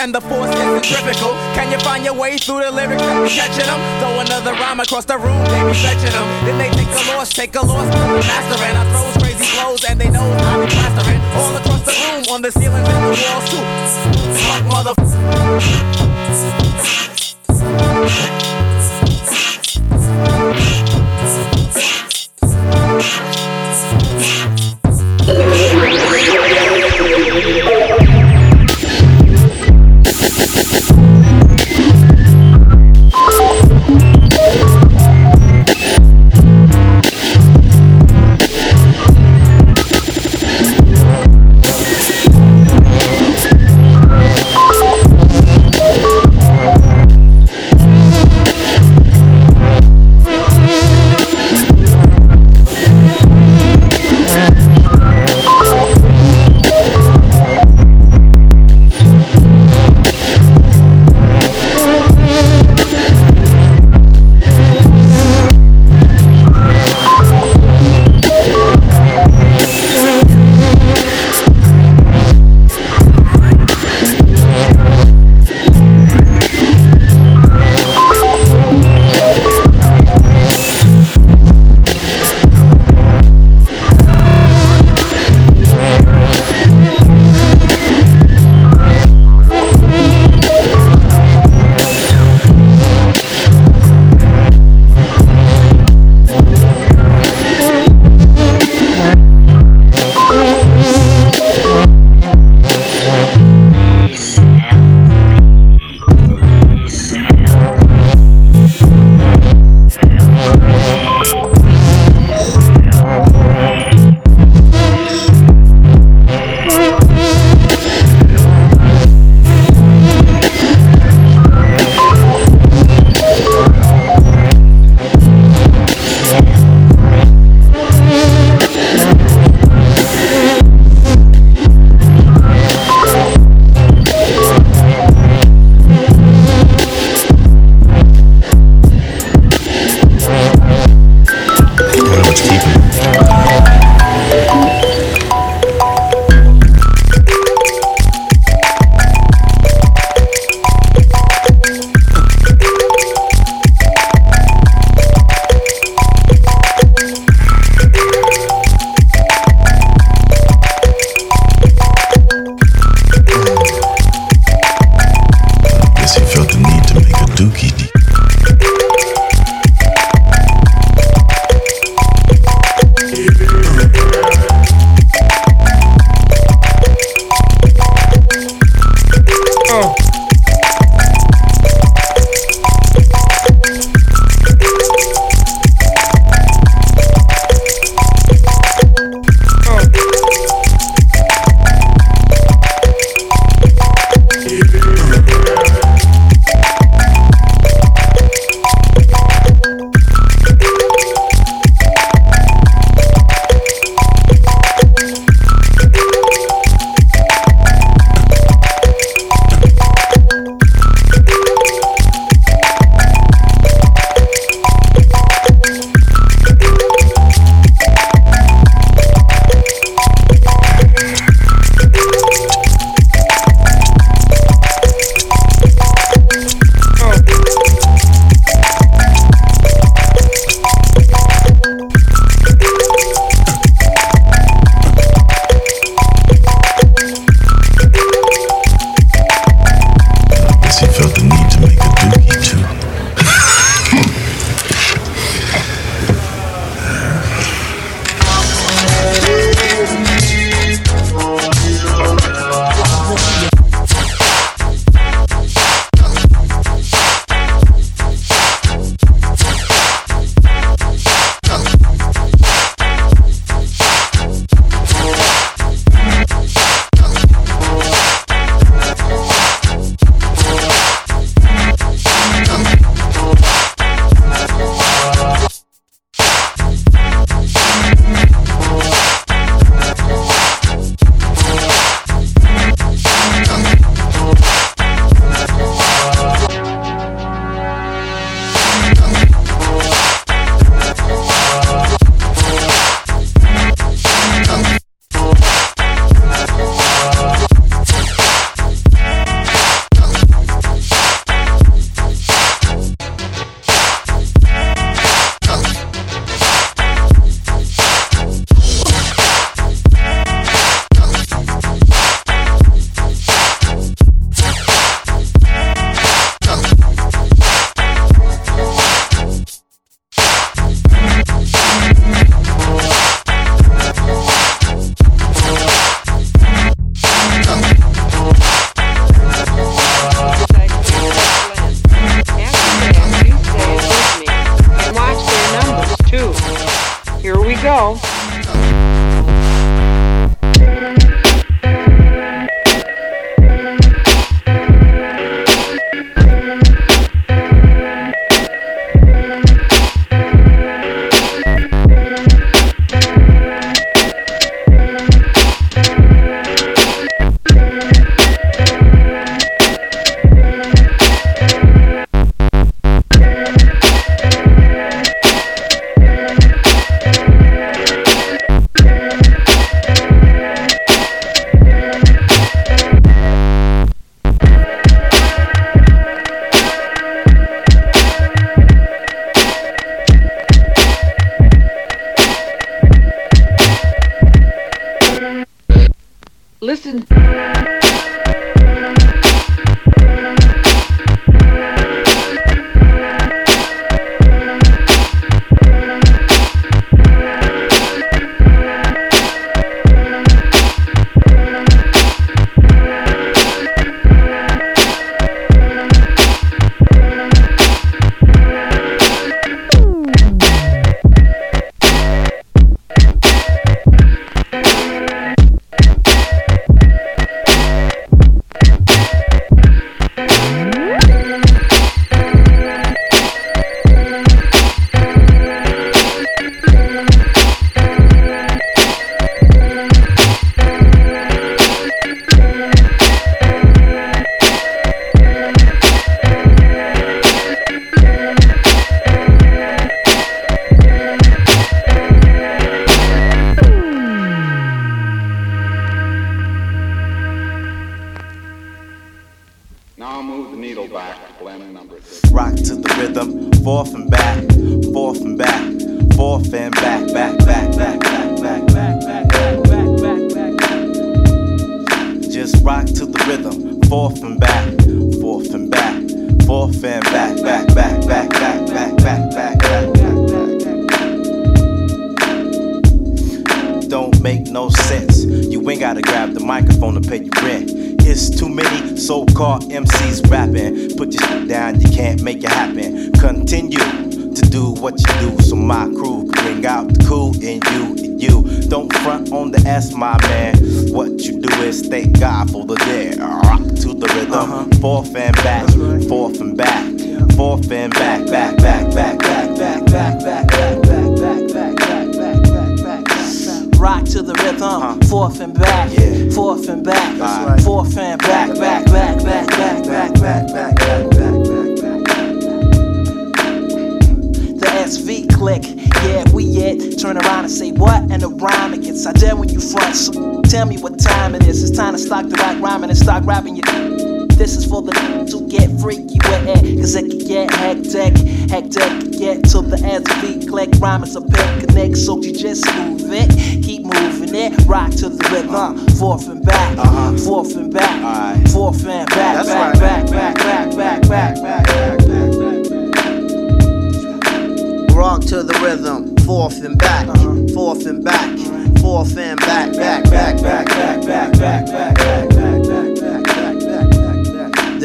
and the force is centrifugal. Can you find your way through the lyrics catching them? Throw another rhyme across the room, they be fetching them. Then they take a loss, take a loss, mastering. I throws crazy flows and they know I be plastering. All across the room, on the ceiling and the walls too. Fuck mother. Now move the needle back to blend number three. Rock to the rhythm, forth and back, forth and back, forth and back, back, back, back, back, back, back, back, back, back, back, back. Just rock to the rhythm, forth and back, forth and back, forth and back, back, back, back, back, back, back, back, back, back. Don't make no sense. You ain't gotta grab the microphone to pay your rent. It's too many so called MCs rapping. Put your shit down, you can't make it happen. Continue to do what you do so my crew can bring out the cool in you. You don't front on the S, my man. What you do is thank God for the day. Rock to the rhythm, uh-huh. forth and back, forth and back, forth and back, back, back, back, back, back, back, back, back. back. to the rhythm. Uh-huh. Forth and back, yeah. forth and back, right. forth and back, back, back, back, back, back, back, back, back, back, back, back. The SV click, yeah, we it. Turn around and say what, and the rhyme it gets. I dare when you front. So tell me what time it is. It's time to stock the back rhyming and stock rapping your. This is for the to get freaky with it, cause it can get hectic. Hectic get to the end beat, click rhyme is a pick so you just move it, keep moving it, rock to the rhythm, forth and back, uh-huh. forth and back, right. forth and back, That's back, right. back, back, back, back, back, back, back, back, back. Rock to the rhythm, forth and back, forth and back, forth and back, back, back, back, back, back, back, back, back. back.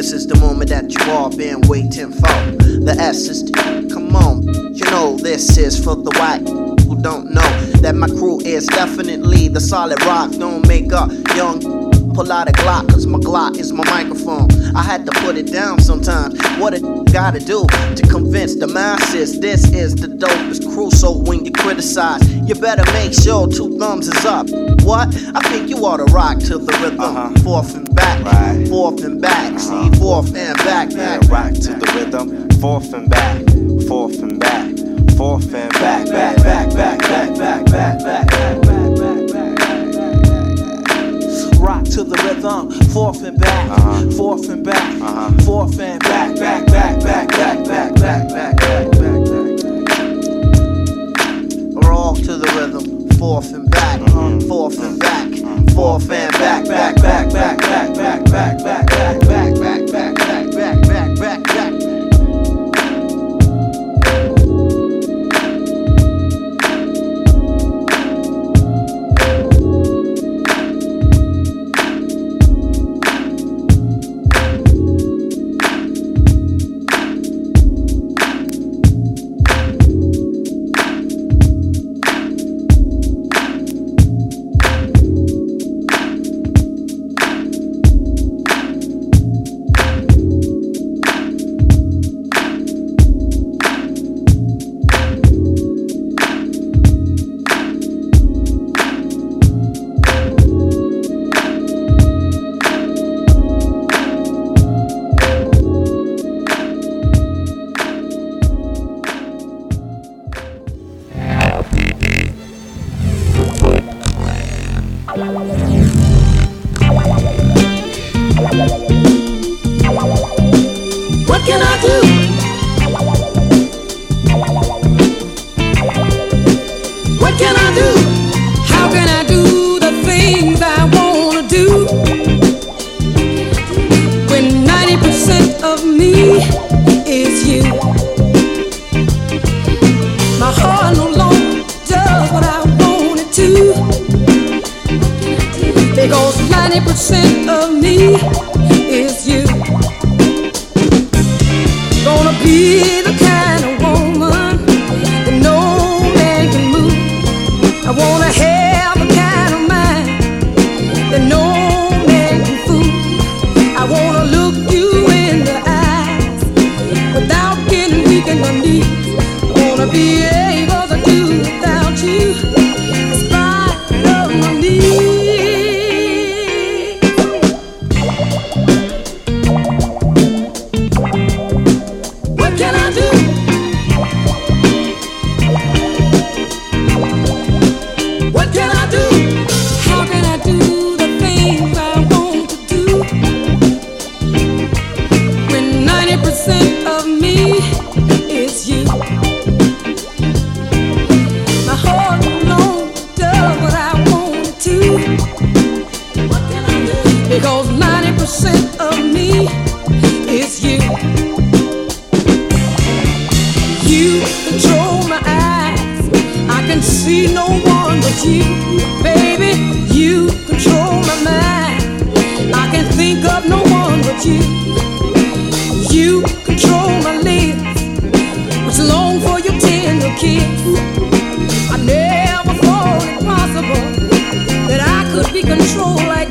This is the moment that you all been waiting for. The S is to come on. You know this is for the white who don't know that my crew is definitely the solid rock. Don't make up young. Pull out a Glock, cause my Glock is my microphone. I had to put it down sometimes. What it gotta do to convince the masses this is the dopest crew. So when you criticize, you better make sure two thumbs is up. What? I think you ought to rock to the rhythm. Uh-huh. Forth and back, right. forth and back. Uh-huh. See, forth and back, back. Yeah, rock to the rhythm. Forth and back, forth and back, forth and back, back, back, back, back, back, back, back. back. to the rhythm. Forth and back, uh-huh. forth and back, uh-huh. forth and back, back, back, back, back, back, back, back, back, back, back. We're off to the rhythm. Forth and back, forth and back, forth and back, back, back, back, back, back, back, back. percent of me. you. Control my lips. Long for your tender kiss. I never thought it possible that I could be controlled like.